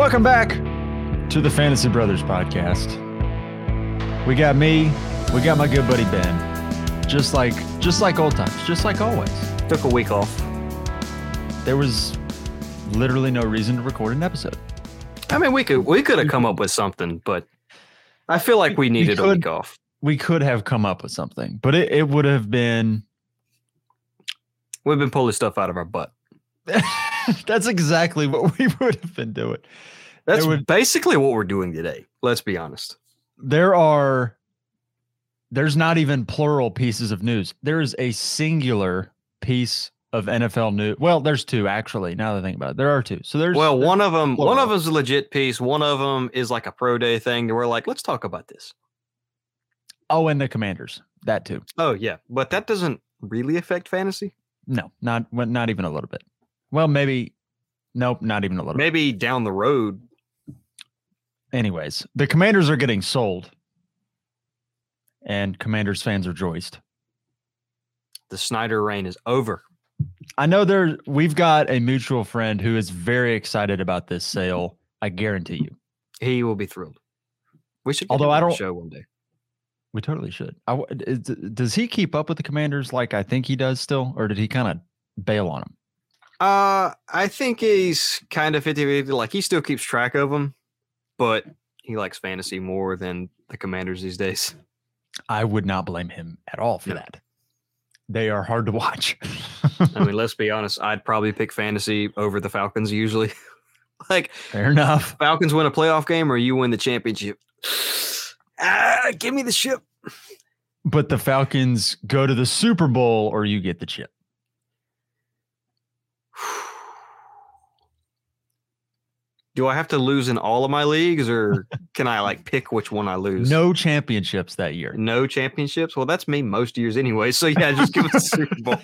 Welcome back to the Fantasy Brothers podcast. We got me, we got my good buddy Ben. Just like just like old times, just like always. Took a week off. There was literally no reason to record an episode. I mean, we could we could have come up with something, but I feel like we needed a could. week off. We could have come up with something, but it, it would have been We've been pulling stuff out of our butt. that's exactly what we would have been doing. That's would- basically what we're doing today. Let's be honest. There are there's not even plural pieces of news. There is a singular piece of NFL news. Well, there's two actually. Now that I think about it, there are two. So there's Well, there's- one of them, one plural. of them's a legit piece. One of them is like a pro day thing. That we're like, let's talk about this. oh, and the Commanders that too. Oh yeah, but that doesn't really affect fantasy. No, not not even a little bit. Well, maybe. Nope, not even a little. bit. Maybe down the road. Anyways, the Commanders are getting sold, and Commanders fans are rejoiced. The Snyder reign is over. I know there. We've got a mutual friend who is very excited about this sale. I guarantee you. He will be thrilled. We should. Although I don't- show one day. We totally should. I is, does he keep up with the Commanders like I think he does still, or did he kind of bail on them? Uh, I think he's kind of 50 50. Like he still keeps track of them, but he likes fantasy more than the commanders these days. I would not blame him at all for No. that. They are hard to watch. I mean, let's be honest, I'd probably pick fantasy over the Falcons usually. like, Fair enough. Falcons win a playoff game or you win the championship. Ah, give me the ship. But the Falcons go to the Super Bowl, or you get the chip. Do I have to lose in all of my leagues or can I like pick which one I lose? No championships that year. No championships? Well, that's me most years anyway. So yeah, just give us the Super Bowl.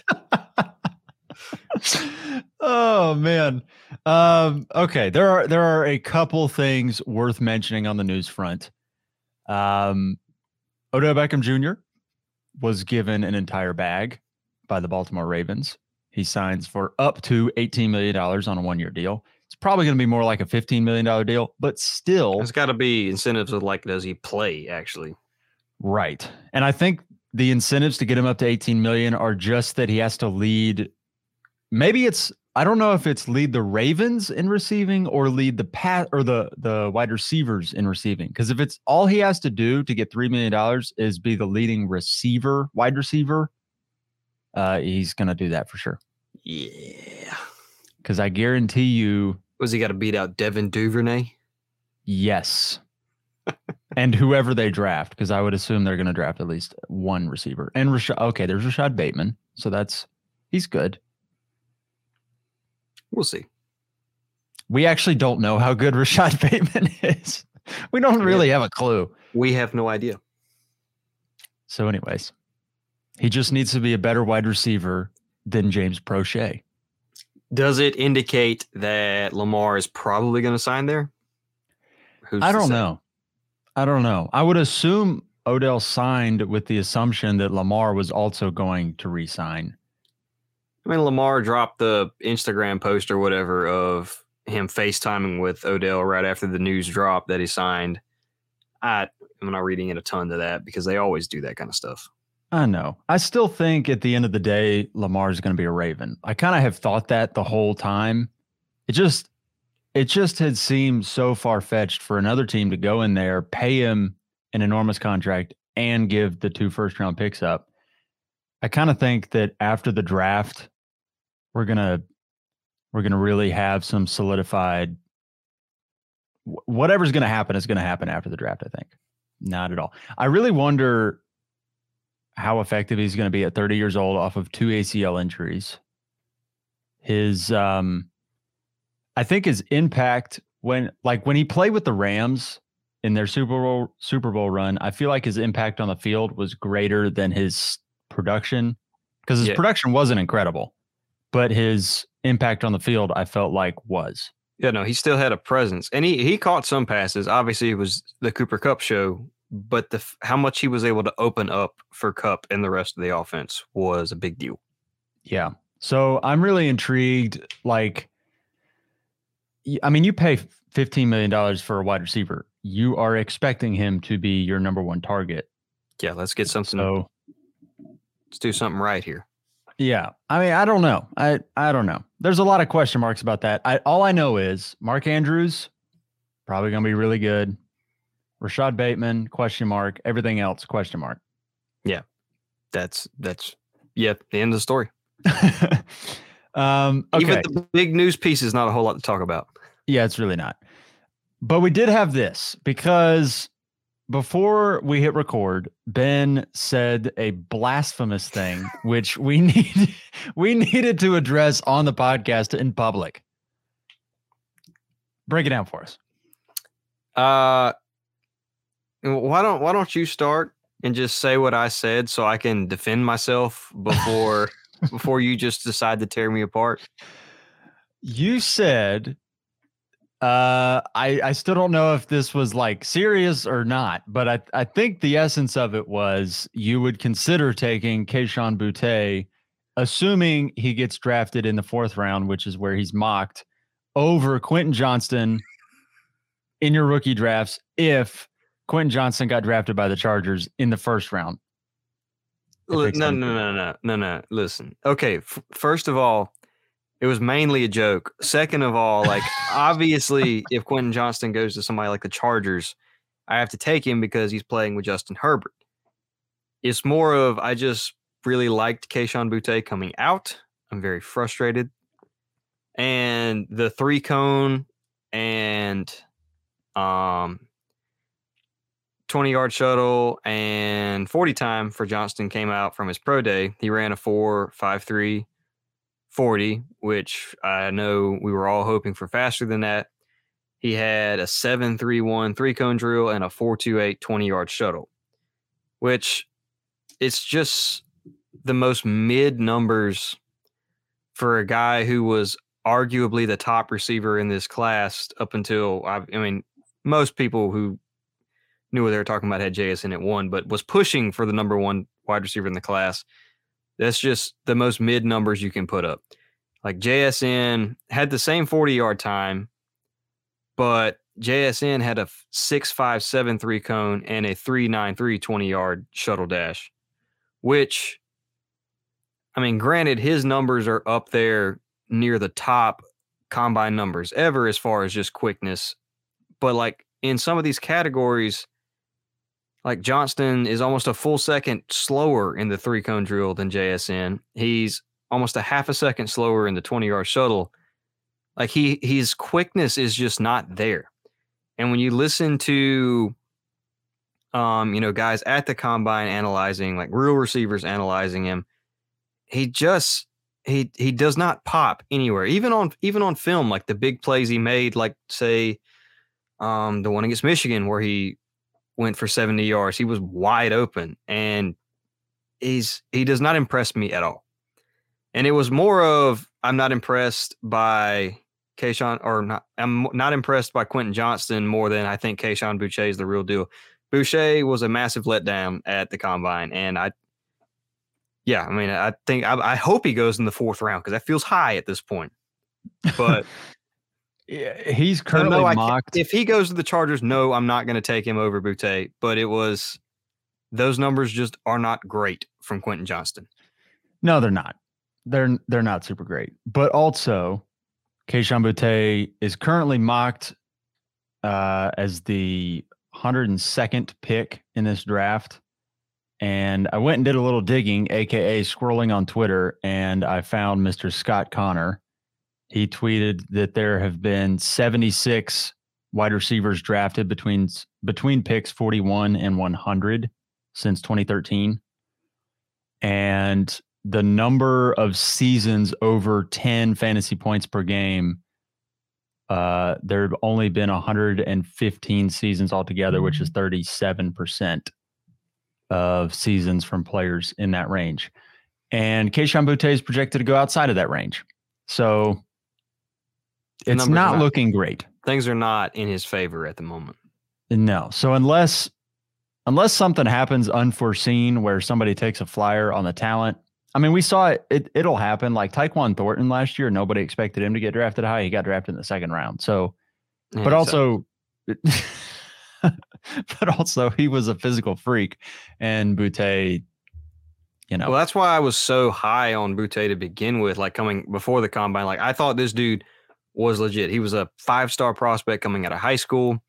oh man. Um, okay, there are there are a couple things worth mentioning on the news front. Um, Odell Beckham Jr. was given an entire bag by the Baltimore Ravens. He signs for up to $18 million on a one-year deal. It's probably going to be more like a $15 million deal, but still There's got to be incentives of like, does he play actually? Right. And I think the incentives to get him up to 18 million are just that he has to lead maybe it's I don't know if it's lead the Ravens in receiving or lead the pat or the the wide receivers in receiving because if it's all he has to do to get 3 million dollars is be the leading receiver, wide receiver, uh he's going to do that for sure. Yeah. Cuz I guarantee you Was he got to beat out Devin Duvernay? yes. and whoever they draft, because I would assume they're going to draft at least one receiver. And Rashod, okay, there's Rashod Bateman, so that's he's good. We'll see. We actually don't know how good Rashod Bateman is. We don't really have a clue. We have no idea. So, anyways, he just needs to be a better wide receiver than James Proche. Does it indicate that Lamar is probably going to sign there? Who's I don't know. I don't know. I would assume Odell signed with the assumption that Lamar was also going to re-sign. I mean, Lamar dropped the Instagram post or whatever of him FaceTiming with Odell right after the news dropped that he signed. I am not reading in a ton to that because they always do that kind of stuff. I know. I still think at the end of the day, Lamar's going to be a Raven. I kind of have thought that the whole time. It just, it just had seemed so far fetched for another team to go in there, pay him an enormous contract, and give the two first round picks up. I kind of think that after the draft, we're gonna, we're gonna really have some solidified. Whatever's going to happen is going to happen after the draft. I think, not at all. I really wonder how effective he's going to be at 30 years old off of two ACL injuries. His um I think his impact when like when he played with the Rams in their Super Bowl Super Bowl run, I feel like his impact on the field was greater than his production because his Yeah. production wasn't incredible, but his impact on the field I felt like was. Yeah, no, he still had a presence, and he he caught some passes. Obviously, it was the Cooper Kupp show, but the how much he was able to open up for Kupp and the rest of the offense was a big deal. Yeah. So I'm really intrigued. Like, I mean, you pay $15 million for a wide receiver. You are expecting him to be your number one target. Yeah, let's get something. So, let's do something right here. Yeah. I mean, I don't know. I I don't know. There's a lot of question marks about that. I all I know is Mark Andrews probably going to be really good. Rashod Bateman question mark. Everything else question mark. Yeah. That's that's yeah, the end of the story. um okay. Even the big news piece is not a whole lot to talk about. Yeah, it's really not. But we did have this because before we hit record, Ben said a blasphemous thing, which we need we needed to address on the podcast in public. Break it down for us. Uh, why don't why don't you start and just say what I said so I can defend myself before before you just decide to tear me apart? You said uh, I I still don't know if this was like serious or not, but I I think the essence of it was you would consider taking Kayshon Boutte, assuming he gets drafted in the fourth round, which is where he's mocked, over Quentin Johnston in your rookie drafts if Quentin Johnston got drafted by the Chargers in the first round. No, no, no, no, no, no. Listen. Okay. F- first of all, it was mainly a joke. Second of all, like obviously, if Quentin Johnston goes to somebody like the Chargers, I have to take him because he's playing with Justin Herbert. It's more of I just really liked Kayshon Boutte coming out. I'm very frustrated. And the three cone and um 20 yard shuttle and 40 time for Johnston came out from his pro day. He ran a 4 5 3 40, which I know we were all hoping for faster than that. He had a 7 3 1 three cone drill and a 4 2 8 20 yard shuttle, which it's just the most mid numbers for a guy who was arguably the top receiver in this class up until I, I mean, most people who knew what they were talking about had JSN at one, but was pushing for the number one wide receiver in the class. That's just the most mid numbers you can put up. Like JSN had the same 40 yard time, but JSN had a 6.573 cone and a 393 20 yard shuttle dash, which, I mean, granted, his numbers are up there near the top combine numbers ever as far as just quickness. But like in some of these categories, like Johnston is almost a full second slower in the three cone drill than JSN. He's almost a half a second slower in the 20 yard shuttle. Like he his quickness is just not there. And when you listen to um, you know, guys at the combine analyzing, like real receivers analyzing him, he just he he does not pop anywhere. Even on even on film, like the big plays he made, like say um the one against Michigan where he went for 70 yards. He was wide open and he's he does not impress me at all. And it was more of I'm not impressed by Kayshon or not I'm not impressed by Quentin Johnston more than I think Kayshon Boutte is the real deal. Boutte was a massive letdown at the combine and I yeah, I mean I think I, I hope he goes in the fourth round because that feels high at this point. But he's currently no, mocked. If he goes to the Chargers, no, I'm not going to take him over Boutte. But it was those numbers just are not great from Quentin Johnston. No, they're not. They're they're not super great. But also, Kayshon Boutte is currently mocked uh, as the 102nd pick in this draft. And I went and did a little digging, aka scrolling on Twitter, and I found Mr. Scott Connor he tweeted that there have been 76 wide receivers drafted between between picks 41 and 100 since 2013 and the number of seasons over 10 fantasy points per game uh, there have only been 115 seasons altogether which is 37% mm-hmm. of seasons from players in that range. And Kayshon Boutte is projected to go outside of that range. So it's not, not looking great. Things are not in his favor at the moment. No. So unless unless something happens unforeseen where somebody takes a flyer on the talent, I mean, we saw it, it. It'll happen. Like Tyquan Thornton last year, nobody expected him to get drafted high. He got drafted in the second round. So, Yeah, but so- also, but also, he was a physical freak, and Boutte, you know, Well, that's why I was so high on Boutte to begin with, like coming before the combine. Like I thought this dude was legit. He was a five star prospect coming out of high school.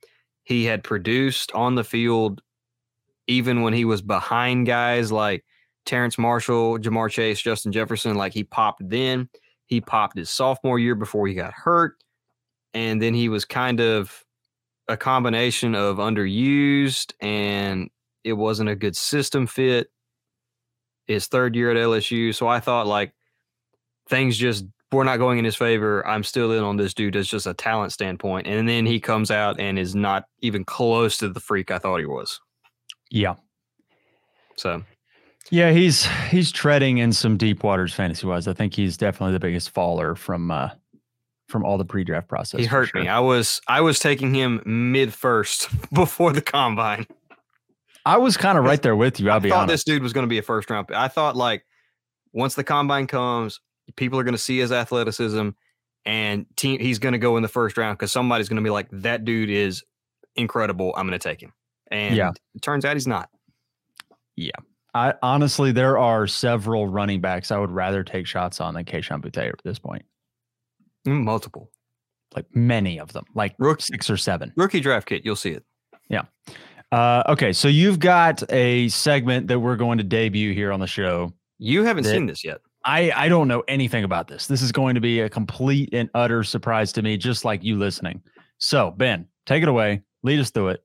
He had produced on the field even when he was behind guys like Terrace Marshall, Ja'Marr Chase, Justin Jefferson. Like he popped then. He popped his sophomore year before he got hurt. And then he was kind of a combination of underused and it wasn't a good system fit his third year at LSU. So I thought like things just were not going in his favor. I'm still in on this dude as just a talent standpoint. And then he comes out and is not even close to the freak I thought he was. yeah, So yeah, he's he's treading in some deep waters fantasy wise. I think he's definitely the biggest faller from uh from all the pre-draft process. he hurt sure. me. I was I was taking him mid first before the combine. I was kind of right there with you. I'll I be thought honest. this dude was going to be a first round. I thought like once the combine comes, people are going to see his athleticism, and team he's going to go in the first round because somebody's going to be like, that dude is incredible. I'm going to take him. And Yeah. it turns out he's not. Yeah I honestly, there are several running backs I would rather take shots on than Kayshon Boutte at this point. Mm, Multiple Like many of them, like Rook- six or seven. rookie draft kit. You'll see it. Yeah uh, okay, so you've got a segment that we're going to debut here on the show. You haven't That- seen this yet. I I don't know anything about this. This is going to be a complete and utter surprise to me, just like you listening. So Ben, take it away. Lead us through it.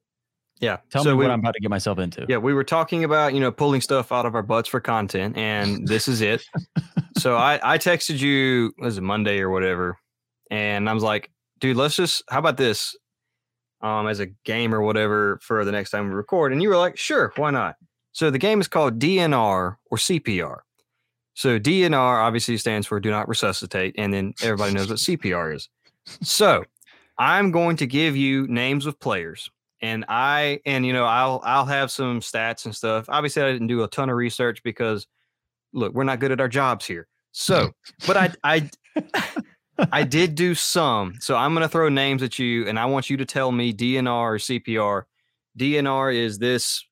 Yeah. Tell So me we, what I'm about to get myself into. Yeah, we were talking about you know pulling stuff out of our butts for content, and this is it. so I I texted you was it Monday or whatever, and I was like, dude, let's just how about this, um, as a game or whatever for the next time we record, and you were like, sure, why not? So the game is called DNR or CPR. So DNR obviously stands for do not resuscitate, and then everybody knows what CPR is. So I'm going to give you names of players and I and you know I'll I'll have some stats and stuff. Obviously, I didn't do a ton of research because look, we're not good at our jobs here. So, but I I I did do some. So I'm gonna throw names at you, and I want you to tell me DNR or CPR. DNR is this.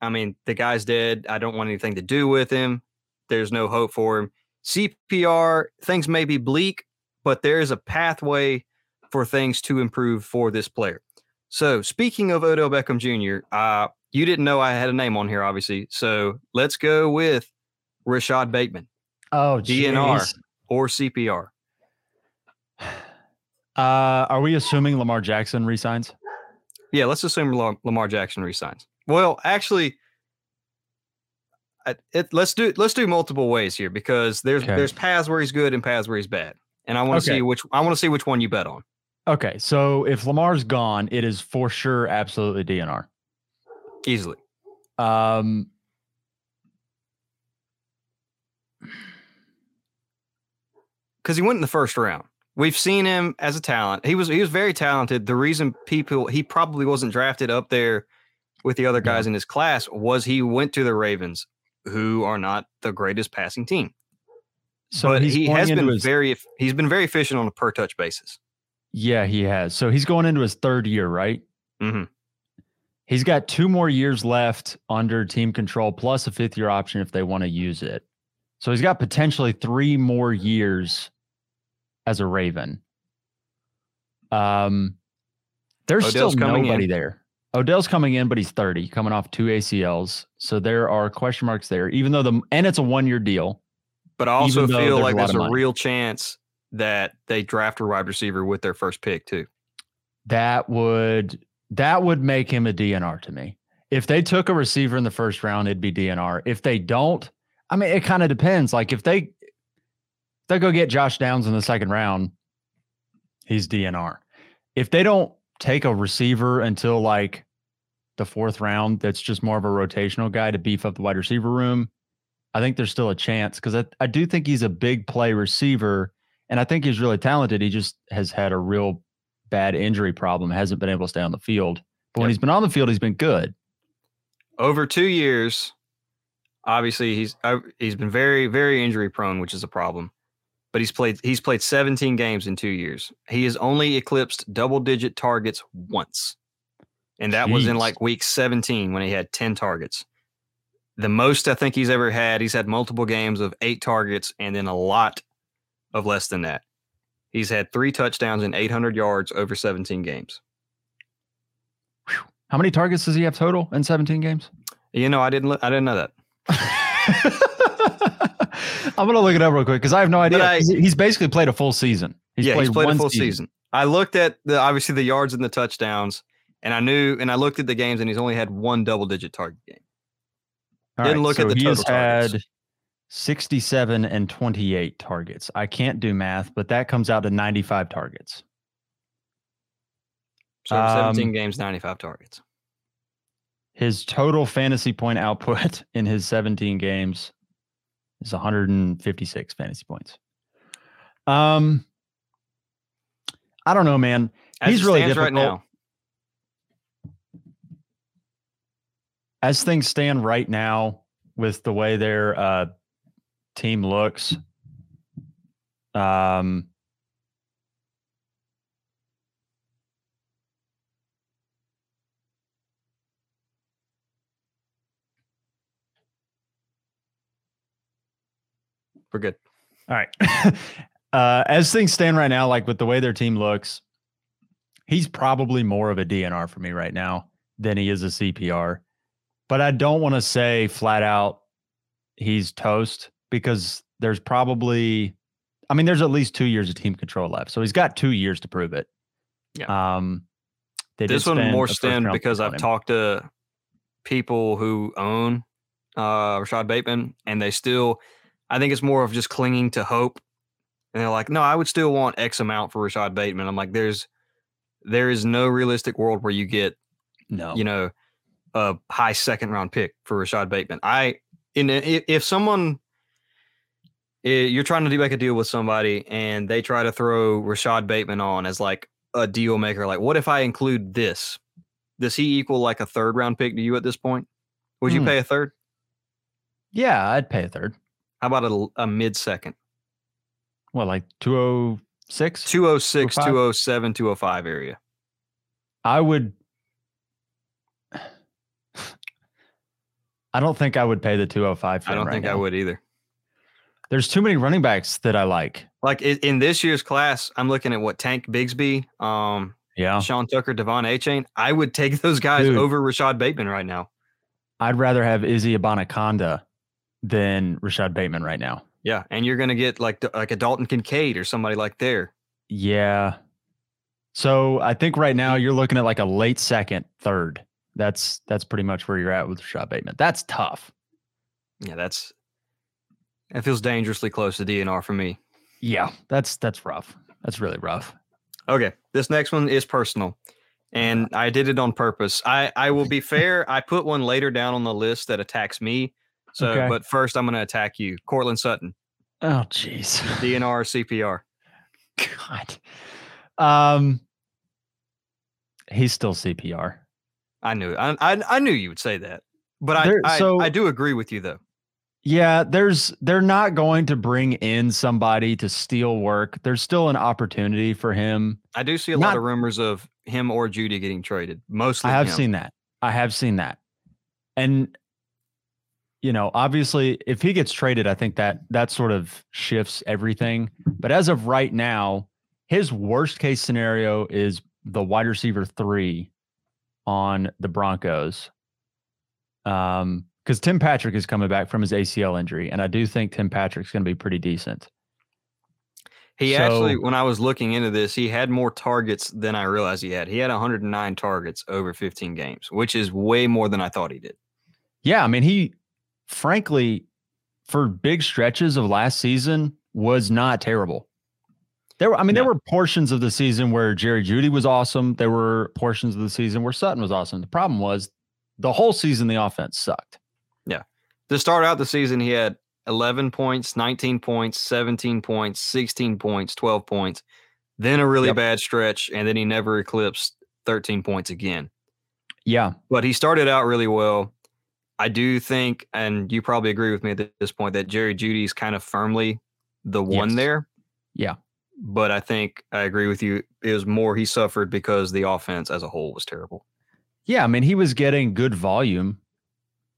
I mean, the guy's dead. I don't want anything to do with him. There's no hope for him. CPR, things may be bleak, but there is a pathway for things to improve for this player. So, speaking of Odell Beckham Jr., uh, you didn't know I had a name on here, obviously. So, let's go with Rashod Bateman Oh, DNR. or CPR. Uh, are we assuming Lamar Jackson resigns? Yeah, let's assume Lamar Jackson resigns. Well, actually, it, let's do let's do multiple ways here because there's Okay. there's paths where he's good and paths where he's bad, and I want to Okay. see which I want to see which one you bet on. Okay, so if Lamar's gone, it is for sure absolutely DNR. Easily, Um, because he went in the first round. We've seen him as a talent. He was he was very talented. The reason people he probably wasn't drafted up there with the other Yeah. guys in his class was he went to the Ravens, who are not the greatest passing team. so but he has been his, very he's been very efficient on a per touch basis. yeah, he has. So he's going into his third year, right? hmm He's got two more years left under team control, plus a fifth year option if they want to use it. So he's got potentially three more years as a Raven. Um, there's Odell's still nobody in. there. Odell's coming in, but he's 30, coming off two ACLs. So there are question marks there, even though the and it's a one year deal. But I also feel like there's a real chance that they draft a wide receiver with their first pick too. That would that would make him a DNR to me. If they took a receiver in the first round, it'd be DNR. If they don't, I mean, it kind of depends. Like if they if they go get Josh Downs in the second round, he's DNR. If they don't take a receiver until like the fourth round, that's just more of a rotational guy to beef up the wide receiver room. I think there's still a chance because I, I do think he's a big play receiver and I think he's really talented. He just has had a real bad injury problem, hasn't been able to stay on the field. But when he's been on the field, he's been good. Over two years, Obviously, he's uh, he's been very very injury prone, which is a problem. But he's played he's played 17 games in two years. He has only eclipsed double digit targets once, and that was in like week 17 when he had 10 targets. The most I think he's ever had. He's had multiple games of eight targets, and then a lot of less than that. He's had three touchdowns and 800 yards over 17 games. How many targets does he have total in 17 games? You know, I didn't I didn't know that. I'm gonna look it up real quick because I have no idea. I- he's basically played a full season. yeah, he's played a full season. I looked at the obviously the yards and the touchdowns, and I knew, and I looked at the games, and he's only had one double digit target game. All Didn't look at the he has total targets. had 67 and 28 targets. I can't do math, but that comes out to 95 targets. So 17 Um, games, 95 targets. His total fantasy point output in his 17 games is 156 fantasy points. Um, I don't know, man. As he's really stands right now. As things stand right now, with the way their uh, team looks, um, We're good. All right. uh, as things stand right now, like with the way their team looks, he's probably more of a DNR for me right now than he is a CPR. But I don't want to say flat out he's toast because there's probably, I mean, there's at least two years of team control left. So he's got two years to prove it. Yeah. Um, they This one more a first stemmed round because I've him. talked to people who own uh, Rashod Bateman, and they still, I think it's more of just clinging to hope. And they're like, no, I would still want X amount for Rashod Bateman. I'm like, there's, there is no realistic world where you get No. you know, a high second round pick for Rashod Bateman. I in if, someone you're trying to do make a deal with somebody and they try to throw Rashod Bateman on as like a deal maker, like what if I include this? Does he equal like a third round pick to you at this point? Would you Hmm. pay a third? yeah, I'd pay a third. How about a, a mid second? Well, like 206? 206, 205? 207, 205 area. I would. I don't think I would pay the 205 for I don't right think I would either. There's too many running backs that I like. Like in this year's class, I'm looking at what Tank Bigsby, um, Yeah. Sean Tucker, De'Von Achane. I would take those guys Dude. over Rashod Bateman right now. I'd rather have Izzy Abanikanda than Rashod Bateman right now. Yeah, and you're gonna get like like a Dalton Kincaid or somebody like there. Yeah. So I think right now you're looking at like a late second, third. That's that's pretty much where you're at with Rashod Bateman. That's tough. Yeah, that's that feels dangerously close to DNR for me. Yeah, that's that's rough. That's really rough. Okay, this next one is personal, and I did it on purpose. I I will be fair. I put one later down on the list that attacks me. So, Okay. but first I'm gonna attack you, Courtland Sutton, Oh, jeez. DNR CPR. God. Um, he's still CPR. I knew I I, I knew you would say that, but I There- I, so- I do agree with you though. Yeah, there's they're not going to bring in somebody to steal work. There's still an opportunity for him. I do see a lot of rumors of him or Jeudy getting traded. Mostly, I have him. seen that. I have seen that. And you know, obviously if he gets traded, I think that that sort of shifts everything. But as of right now, his worst case scenario is the wide receiver 3 on the Broncos. Um cuz Tim Patrick is coming back from his ACL injury and I do think Tim Patrick's going to be pretty decent. He actually, when I was looking into this, he had more targets than I realized he had. He had 109 targets over 15 games, which is way more than I thought he did. Yeah, I mean, he frankly, for big stretches of last season, was not terrible. There were, I mean, there were portions of the season where Jerry Jeudy was awesome. There were portions of the season where Sutton was awesome. The problem was the whole season the offense sucked. Yeah. To start out the season, he had 11 points, 19 points, 17 points, 16 points, 12 points, then a really Yep. bad stretch, and then he never eclipsed 13 points again. Yeah, But he started out really well. I do think, and you probably agree with me at this point, that Jerry Jeudy is kind of firmly the one Yes. there. Yeah. But I think I agree with you. It was more he suffered because the offense as a whole was terrible. Yeah, I mean, he was getting good volume.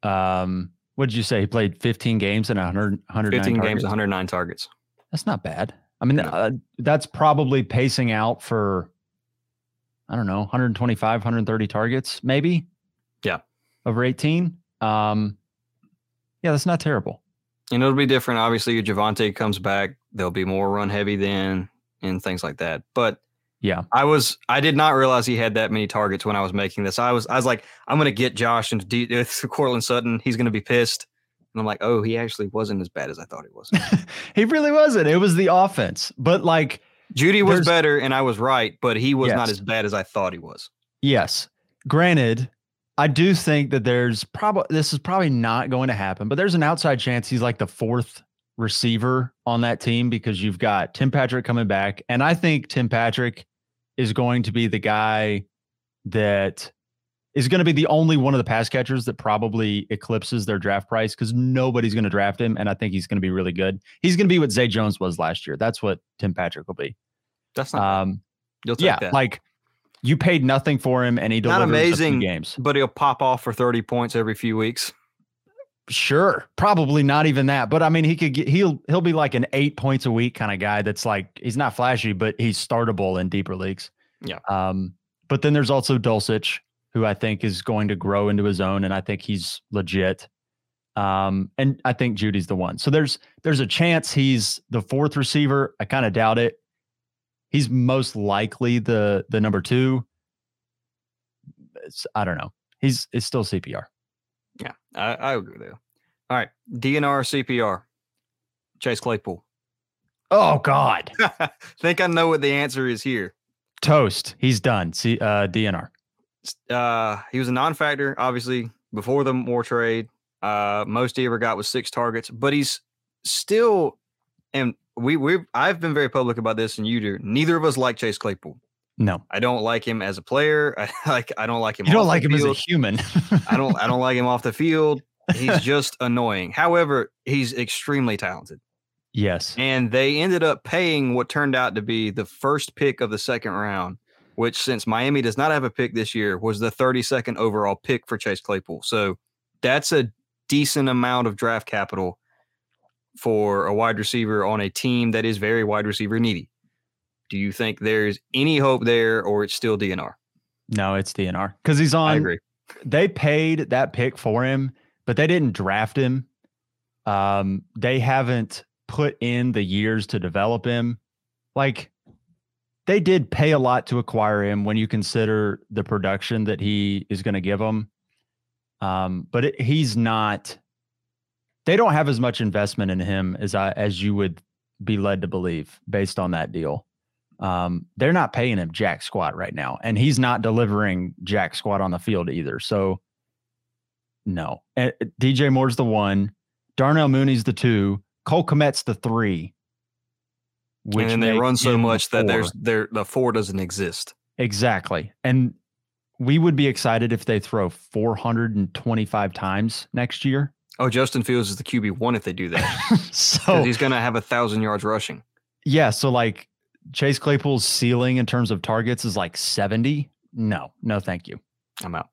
Um, what did you say? He played 15 games and 100, 109 15 games, targets? 109 targets. That's not bad. I mean, No. uh, that's probably pacing out for, I don't know, 125, 130 targets, maybe. Yeah. Over 18. Um, yeah, that's not terrible. And it'll be different. Obviously, if Javonte comes back. There'll be more run heavy then and things like that. But Yeah. I was I did not realize he had that many targets when I was making this. I was I was like, I'm gonna get Josh and D- Courtland Sutton. He's gonna be pissed. And I'm like, oh, he actually wasn't as bad as I thought he was. he really wasn't. It was the offense. But like, Jeudy was better, and I was right, but he was not as bad as I thought he was. Yes. Granted, I do think that there's probably this is probably not going to happen, but there's an outside chance he's like the fourth receiver on that team because you've got Tim Patrick coming back. And I think Tim Patrick is going to be the guy that is going to be the only one of the pass catchers that probably eclipses their draft price because nobody's going to draft him. And I think he's going to be really good. He's going to be what Zay Jones was last year. That's what Tim Patrick will be. That's not. Um, You'll take yeah, that. like you paid nothing for him and he Not delivers few amazing. games. but he'll pop off for 30 points every few weeks. Sure, probably not even that, but I mean, he could get he'll he'll be like an eight points a week kind of guy. That's like he's not flashy, but he's startable in deeper leagues. Yeah. Um, but then there's also Dulcich, who I think is going to grow into his own, and I think he's legit. Um, and I think Jeudy's the one. So there's there's a chance he's the fourth receiver. I kind of doubt it. He's most likely the the number two. It's, I don't know. He's it's still CPR. Yeah, I, I agree with you. All right, DNR CPR, Chase Claypool. Oh God. think I know what the answer is here. Toast. He's done. See, uh, DNR. Uh, he was a non-factor, obviously, before the Moore trade. Uh, most he ever got was six targets, but he's still, and we we I've been very public about this, and you do. Neither of us like Chase Claypool. No, I don't like him as a player. I like I don't like him. you don't like him as a human. I don't I don't like him off the field. He's just annoying. However, he's extremely talented. yes. And they ended up paying what turned out to be the first pick of the second round, which since Miami does not have a pick this year, was the 32nd overall pick for Chase Claypool. So that's a decent amount of draft capital for a wide receiver on a team that is very wide receiver needy. Do you think there's any hope there or it's still DNR? No, it's DNR because he's on. I agree. They paid that pick for him, but they didn't draft him. Um, they haven't put in the years to develop him. Like they did pay a lot to acquire him when you consider the production that he is going to give them. Um, but it, he's not. They don't have as much investment in him as I as you would be led to believe based on that deal. Um, they're not paying him jack squat right now, and he's not delivering jack squat on the field either. So, no. And uh, DJ Moore's the one, Darnell Mooney's the two, Cole Kmet's the three. and they run so him the much that there's there the four doesn't exist. exactly, and we would be excited if they throw 425 times next year. Oh, Justin Fields is the QB one if they do that. so he's gonna have a thousand yards rushing. yeah, so like Chase Claypool's ceiling in terms of targets is like 70. No, no, thank you. I'm out.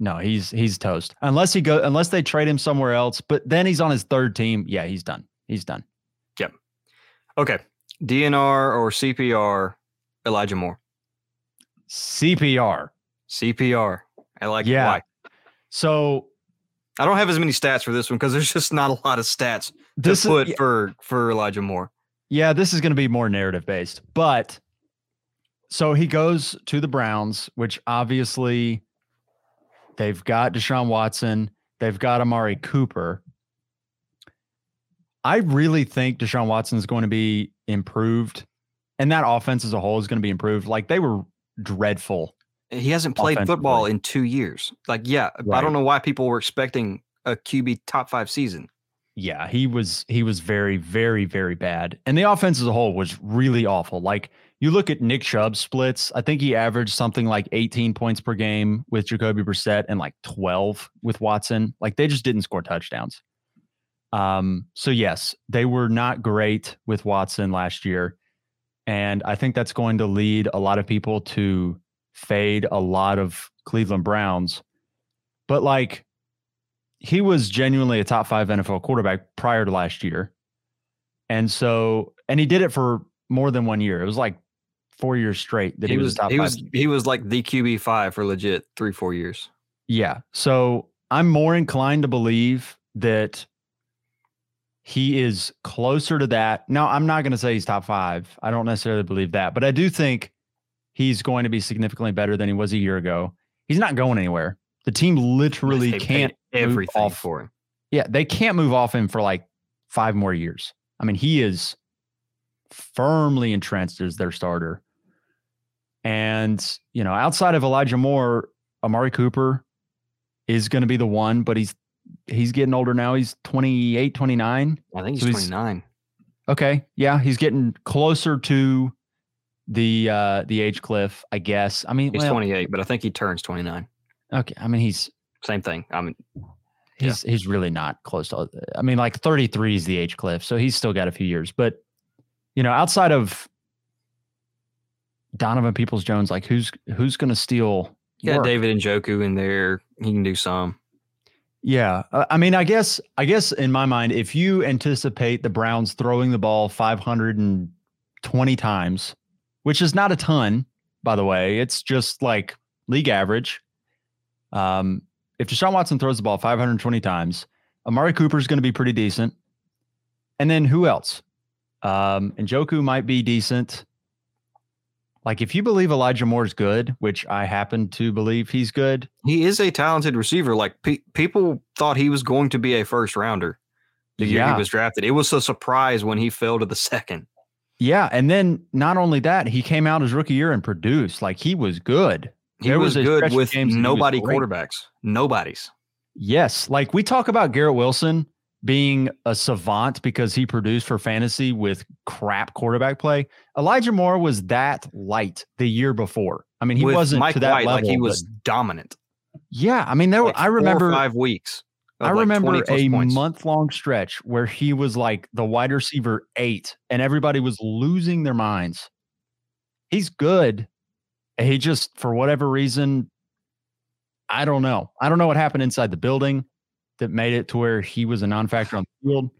No, he's he's toast. Unless he go unless they trade him somewhere else, but then he's on his third team. Yeah, he's done. He's done. Yep. Okay. DNR or CPR, Elijah Moore. CPR. CPR. I like. Yeah. Why? So I don't have as many stats for this one because there's just not a lot of stats this to put is for for Elijah Moore. yeah, this is going to be more narrative based. But so he goes to the Browns, which obviously they've got Deshaun Watson, they've got Amari Cooper. I really think Deshaun Watson is going to be improved, and that offense as a whole is going to be improved. Like they were dreadful He hasn't played football in two years. Like, yeah, I don't know why people were expecting a QB top five season. yeah, he was he was very very very bad, and the offense as a whole was really awful. Like you look at Nick Chubb's splits, I think he averaged something like 18 points per game with Jacoby Brissett and like 12 with Watson. Like they just didn't score touchdowns. Um, so yes, they were not great with Watson last year. And I think that's going to lead a lot of people to fade a lot of Cleveland Browns. But like he was genuinely a top five NFL quarterback prior to last year. And so, and he did it for more than one year. It was like four years straight that he, he was, top he five. was he was like the QB five for legit three four years. Yeah. So I'm more inclined to believe that he is closer to that. Now, I'm not going to say he's top five. I don't necessarily believe that, but I do think he's going to be significantly better than he was a year ago. He's not going anywhere. The team literally They can't move everything off. for him. Yeah, they can't move off him for like five more years. I mean, he is firmly entrenched as their starter. And, you know, outside of Elijah Moore, Amari Cooper is going to be the one, but he's he's getting older now. He's 28, 29. I think he's So he's- twenty nine. Okay. Yeah, he's getting closer to the uh the age cliff, I guess. I mean, He's well, twenty eight, but I think he turns twenty nine. okay. I mean, he's Same thing. I mean, he's he's really not close to I mean, like 33 is the age cliff, so he's still got a few years. But you know, outside of Donovan Peoples Jones, like who's who's gonna steal you got work? David Njoku in there. He can do some. Yeah, uh, I mean, I guess, I guess in my mind, if you anticipate the Browns throwing the ball 520 times, which is not a ton, by the way, it's just like league average. Um, if Deshaun Watson throws the ball 520 times, Amari Cooper is going to be pretty decent. And then who else? Um, Njoku might be decent. Like if you believe Elijah Moore is good, which I happen to believe he's good, He is a talented receiver. Like pe- people thought he was going to be a first rounder the year he was drafted. It was a surprise when he fell to the second. Yeah, and then not only that, he came out his rookie year and produced like he was good. He There was, was good with games that he was nobody quarterbacks. Nobody's. Yes, like we talk about Garrett Wilson being a savant because he produced for fantasy with crap quarterback play. Elijah Moore was that light the year before. I mean, he with wasn't Mike to that White level. like he was dominant. yeah, I mean, there were, Like I four or remember five weeks. I like remember a month long stretch where he was like the wide receiver eight and everybody was losing their minds. He's good. He just, for whatever reason, I don't know. I don't know what happened inside the building that made it to where he was a non factor on the field.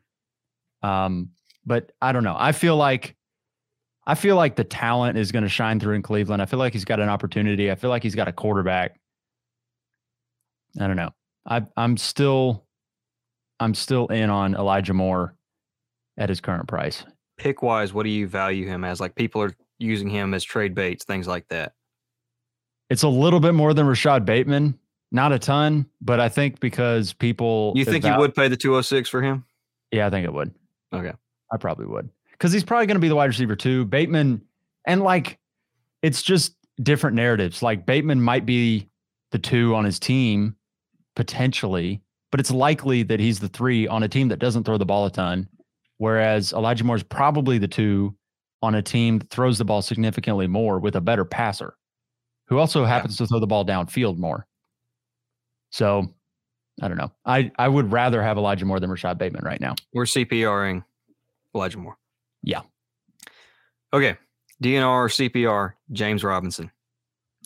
Um, but I don't know. I feel like I feel like the talent is going to shine through in Cleveland. I feel like he's got an opportunity. I feel like he's got a quarterback. I don't know. I I'm still I'm still in on Elijah Moore at his current price. Pick wise, what do you value him as? Like people are using him as trade baits, things like that. It's a little bit more than Rashod Bateman, not a ton, but I think because people You think you would pay the 206 for him? Yeah, I think it would. Okay. I probably would. Cuz he's probably going to be the wide receiver too. Bateman and like it's just different narratives. Like Bateman might be the 2 on his team potentially, but it's likely that he's the 3 on a team that doesn't throw the ball a ton, whereas Elijah Moore is probably the 2 on a team that throws the ball significantly more with a better passer who also happens to throw the ball downfield more. So, I don't know. I I would rather have Elijah Moore than Rashod Bateman right now. We're CPRing Elijah Moore. Yeah. Okay. DNR CPR James Robinson.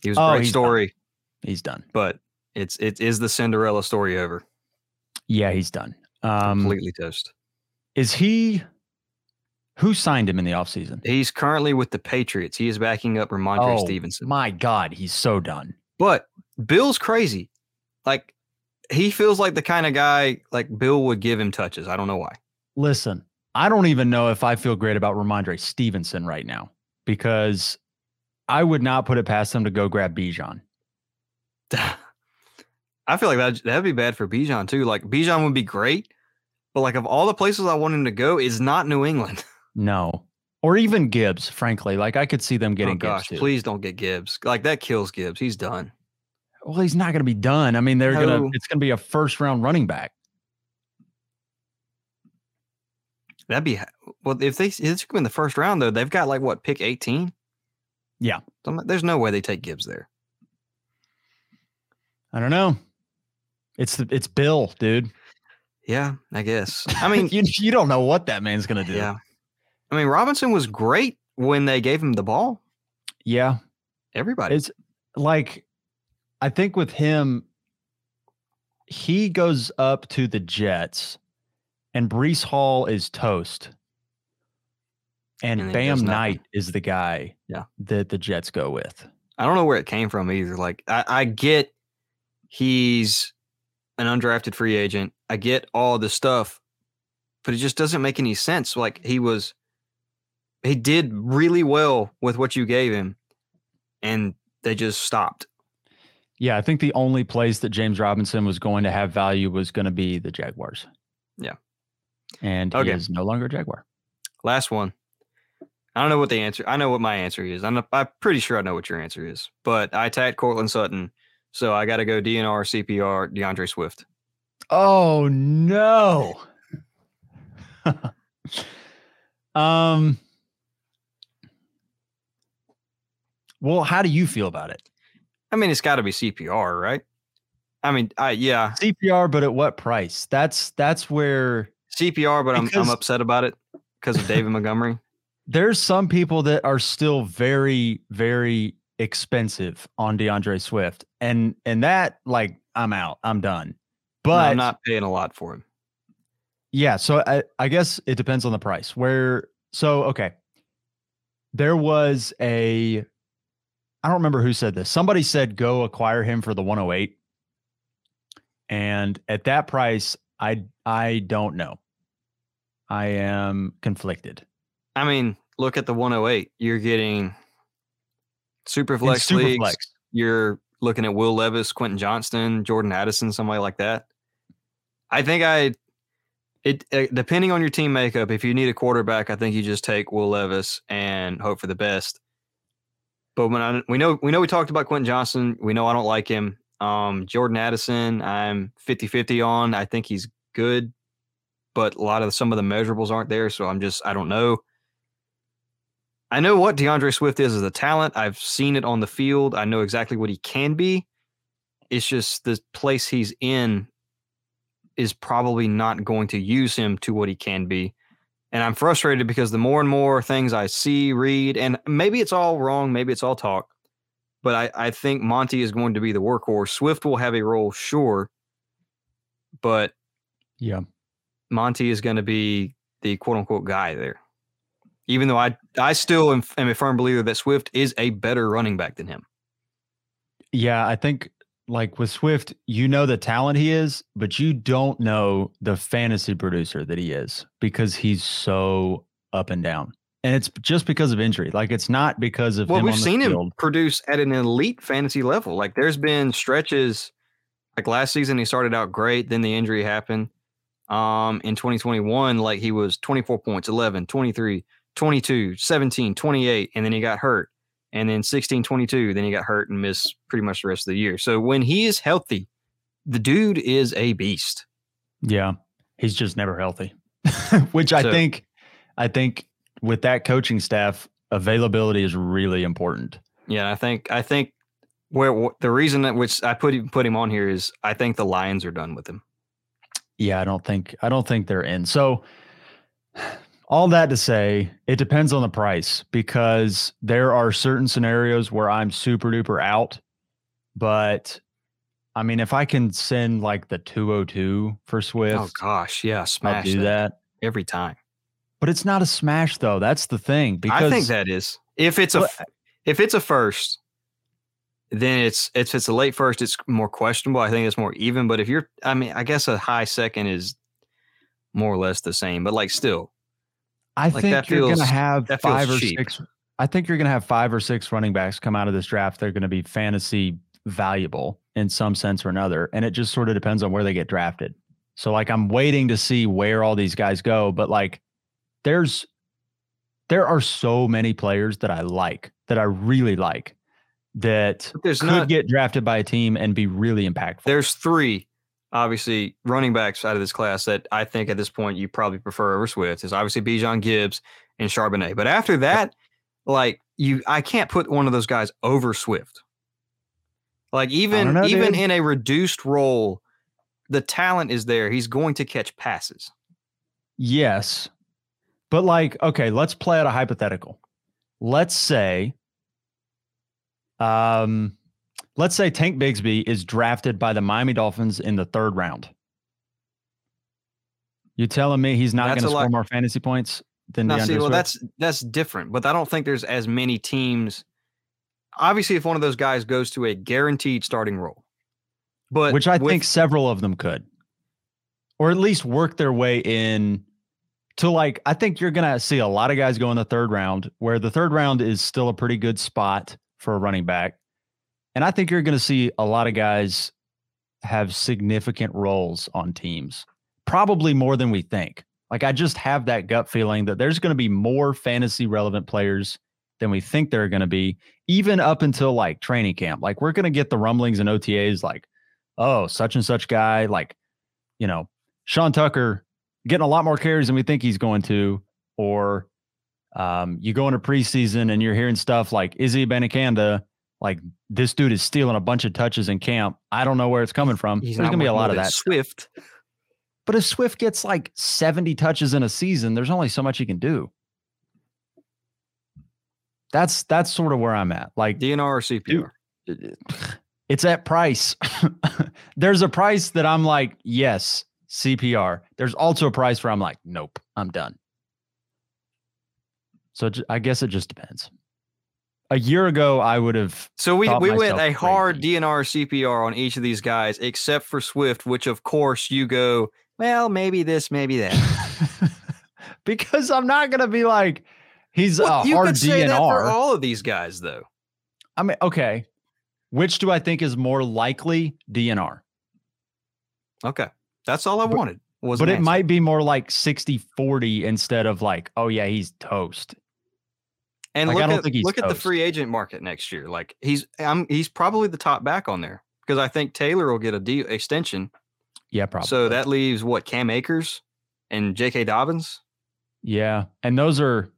He was a Oh, great he's done. story, He's done. but it's it is the Cinderella story over. Yeah, he's done. Um, Completely toast. is he? Who signed him in the offseason? He's currently with the Patriots. He is backing up Rhamondre Oh, Stevenson. My God, he's so done. But Bill's crazy. Like he feels like the kind of guy like Bill would give him touches. I don't know why. Listen, I don't even know if I feel great about Rhamondre Stevenson right now because I would not put it past him to go grab Bijan. I feel like that that'd be bad for Bijan too. Like Bijan would be great, but like of all the places I want him to go, is not New England. No, or even Gibbs. Frankly, like I could see them oh getting oh gosh, Gibbs too. please don't get Gibbs. Like that kills Gibbs. He's done. Well, he's not going to be done. I mean, they're gonna. It's going to be a first round running back. That'd be well if they if they took him in the first round though. They've got like what pick eighteen. Yeah. There's no way they take Gibbs there. I don't know. It's the, it's Bill, dude. Yeah, I guess. I mean, you you don't know what that man's gonna do. Yeah. I mean, Robinson was great when they gave him the ball. Yeah. Everybody. It's like I think with him, he goes up to the Jets, and Breece Hall is toast. And, And Bam. Knight is the guy Yeah. that the Jets go with. I don't know where it came from either. Like, I, I get he's an undrafted free agent. I get all the stuff, but it just doesn't make any sense. Like, he was, he did really well with what you gave him, and they just stopped. Yeah, I think the only place that James Robinson was going to have value was going to be the Jaguars. Yeah. And he is no longer a Jaguar. Last one. I don't know what the answer. I know what my answer is. I'm, I'm pretty sure I know what your answer is. But I tagged Courtland Sutton, so I got to go DNR, CPR, DeAndre Swift. Oh no. um Well, how do you feel about it? I mean, it's got to be CPR, right? I mean, I yeah, CPR, but at what price? That's that's where CPR, but I'm I'm upset about it because of David Montgomery. there's some people that are still very, very expensive on DeAndre Swift. And and that like I'm out. I'm done. No, But I'm not paying a lot for him. Yeah, so I, I guess it depends on the price. Where so okay. There was a I don't remember who said this. Somebody said go acquire him for the 108. And at that price, I I don't know. I am conflicted. I mean, look at the 108. You're getting super In leagues. flex. You're looking at Will Levis, Quentin Johnston, Jordan Addison, somebody like that. I think I it uh, depending on your team makeup. If you need a quarterback, I think you just take Will Levis and hope for the best. But when I we know we know we talked about Quentin Johnston, we know I don't like him. Um, Jordan Addison, I'm 50-50 on. I think he's good, but a lot of some of the measurables aren't there, so I'm just I don't know. I know what DeAndre Swift is as a talent. I've seen it on the field. I know exactly what he can be. It's just the place he's in is probably not going to use him to what he can be. And I'm frustrated because the more and more things I see, read, and maybe it's all wrong, maybe it's all talk, but I, I think Monty is going to be the workhorse. Swift will have a role, sure, but Yeah. Monty is going to be the quote unquote guy there. Even though I I still am, am a firm believer that Swift is a better running back than him. Yeah, I think like with Swift, you know the talent he is, but you don't know the fantasy producer that he is because he's so up and down. And it's just because of injury. Like it's not because of Well, we've seen field. him produce at an elite fantasy level. Like there's been stretches like last season he started out great, then the injury happened. Um in 2021 like he was 24 points, 11, 23, 22, 17, 28 and then he got hurt. And then 16, 22, then he got hurt and missed pretty much the rest of the year. So when he is healthy, the dude is a beast. Yeah. He's just never healthy. Which I So- think I think with that coaching staff, availability is really important. Yeah, I think I think where wh- the reason that which I put him put him on here is I think the Lions are done with him. Yeah, I don't think I don't think they're in. So all that to say, it depends on the price because there are certain scenarios where I'm super duper out. But I mean, if I can send like the 202 for oh, Swift, Oh gosh, yeah, I'll smash do that. every time. But it's not a smash though. That's the thing. Because I think that is if it's a if it's a first, then it's if it's a late first, it's more questionable. I think it's more even. But if you're, I mean, I guess a high second is more or less the same. But like still, I like, think you're going to have five or cheap. six. I think you're going to have five or six running backs come out of this draft. They're going to be fantasy valuable in some sense or another. And it just sort of depends on where they get drafted. So, like, I'm waiting to see where all these guys go. But, like, there's, there are so many players that I like, that I really like, that there's could not. get drafted by a team and be really impactful. there's three obviously running backs out of this class that I think at this point you probably prefer over Swift is obviously Bijan Gibbs and Charbonnet. But after that, like you, I can't put one of those guys over Swift. Like even know, even dude. in a reduced role, the talent is there. He's going to catch passes. Yes. But like, okay, let's play out a hypothetical. Let's say um let's say Tank Bigsby is drafted by the Miami Dolphins in the third round. You telling me he's not going to score lot- more fantasy points than Now, DeAndre see, well, Swift? that's that's different, but I don't think there's as many teams. Obviously, if one of those guys goes to a guaranteed starting role, but which I with- think several of them could, or at least work their way in to like. I think you're gonna see a lot of guys go in the third round, where the third round is still a pretty good spot for a running back, and I think you're gonna see a lot of guys have significant roles on teams, probably more than we think. Like I just have that gut feeling that there's going to be more fantasy relevant players than we think there are going to be, even up until like training camp. Like we're going to get the rumblings and OTAs like, oh, such and such guy, like, you know, Sean Tucker getting a lot more carries than we think he's going to, or um, you go into preseason and you're hearing stuff like Izzy Abanikanda, like this dude is stealing a bunch of touches in camp. I don't know where it's coming from. he's There's going to be a lot of that. Swift. But if Swift gets like 70 touches in a season, there's only so much he can do. That's that's sort of where I'm at. Like DNR or CPR. it's at price. There's a price that I'm like, yes, CPR. There's also a price where I'm like, nope, I'm done. So I guess it just depends. A year ago, I would have. So we we went a hard crazy. DNR CPR on each of these guys, except for Swift, which of course you go, well, maybe this, maybe that. because I'm not gonna be like he's Well, a you hard could say that for DNR. all of these guys, though. I mean, okay. Which do I think is more likely DNR? Okay, that's all I But- wanted. Was but it answer. might be more like 60 40 instead of like, oh yeah, he's toast. And Like, I look don't at think he's look at the free agent market next year. Like he's I'm he's probably the top back on there because I think Taylor will get a deal extension. Yeah, probably. So that leaves what Cam Akers and J.K. Dobbins. yeah. And those are,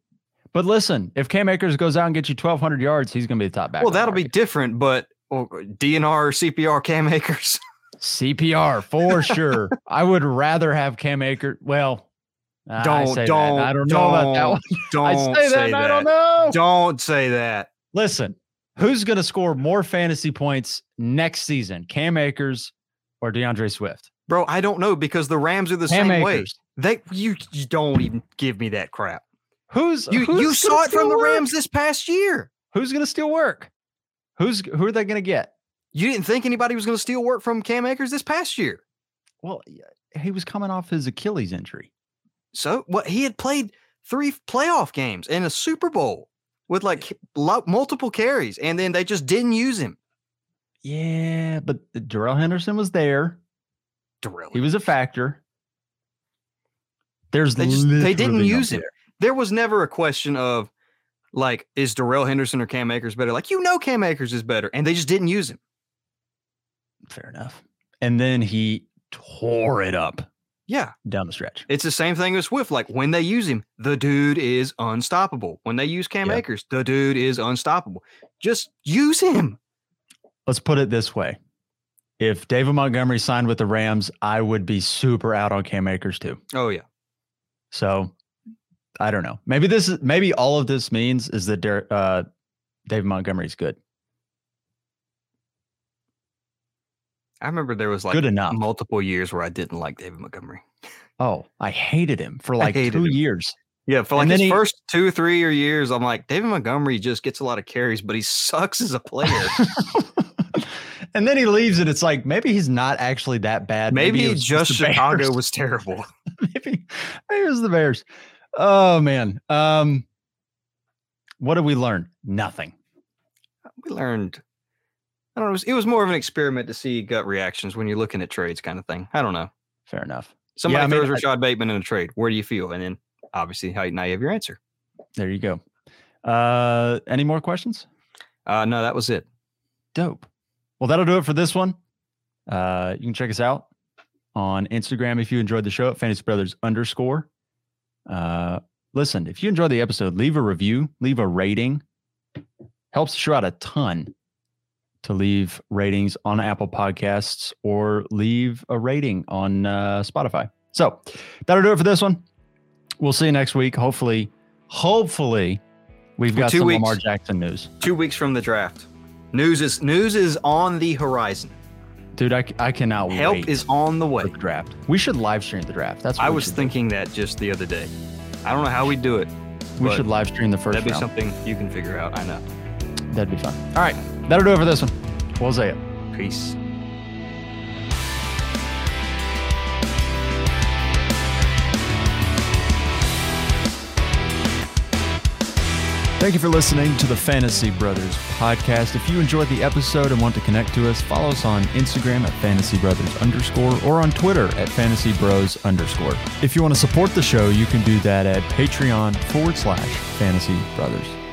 but listen, if Cam Akers goes out and gets you 1,200 yards, he's going to be the top back. well, that'll be different, but oh, well, DNR CPR Cam Akers. CPR for sure. I would rather have Cam Akers. Well, I don't say that. don't I don't know about that don't- one. Don't I say that. and I don't know. Don't say that. Listen, who's going to score more fantasy points next season, Cam Akers or DeAndre Swift? Bro, I don't know because the Rams are the Cam same way. They you, you don't even give me that crap. Who's You who's you saw it from the work? Rams this past year. Who's going to steal work? Who's who are they going to get? You didn't think anybody was going to steal work from Cam Akers this past year. Well, he was coming off his Achilles injury. So what he had played three playoff games and a Super Bowl with like multiple carries, and then they just didn't use him. Yeah, but Darrell Henderson was there. Darrell. He was a factor. There's They just they didn't use him. there. There was never a question of like is Darrell Henderson or Cam Akers better? Like you know Cam Akers is better, and they just didn't use him. Fair enough. And then he tore it up Yeah, down the stretch. it's the same thing with Swift. Like when they use him, the dude is unstoppable. When they use Cam Yeah. Akers, the dude is unstoppable. Just use him. Let's put it this way. If David Montgomery signed with the Rams, I would be super out on Cam Akers too. Oh yeah. So I don't know. Maybe this is maybe all of this means is that uh, David Montgomery's good. I remember there was like Good enough. multiple years where I didn't like David Montgomery. Oh, I hated him for like two him. years. Yeah, for like his he- first two, three or years, I'm like, David Montgomery just gets a lot of carries, but he sucks as a player. and then he leaves, and it's like maybe he's not actually that bad. Maybe, it was just Chicago was terrible. maybe, maybe it was the Bears. Oh man. Um, what did we learn? Nothing. We learned. I don't know. It was, it was more of an experiment to see gut reactions when you're looking at trades, kind of thing. I don't know. Fair enough. Somebody I mean, throws I- Rashod Bateman in a trade. Where do you feel? And then obviously, how now you have your answer. There you go. Uh, any more questions? Uh, no, that was it. Dope. Well, that'll do it for this one. Uh, you can check us out on Instagram if you enjoyed the show at Fantasy Brothers underscore. Uh, listen, if you enjoyed the episode, leave a review, leave a rating. Helps the show out a ton to leave ratings on Apple Podcasts or leave a rating on uh, Spotify. So that'll do it for this one. We'll see you next week. Hopefully, hopefully, we've got some weeks. Lamar Jackson news. Two weeks from the draft. News is news is on the horizon. Dude, I, I cannot Help wait Help is on the way. the draft. We should live stream the draft. That's what I was should do. thinking that just the other day. I don't know how we do it. we should live stream the first That'd be round. something you can figure out. I know. That'd be fun. All right, that'll do it for this one. We'll ya. Peace. Thank you for listening to the Fantasy Brothers podcast. If you enjoyed the episode and want to connect to us, follow us on Instagram at Fantasy Brothers underscore or on Twitter at Fantasy Bros underscore. If you want to support the show, you can do that at Patreon forward slash Fantasy Brothers.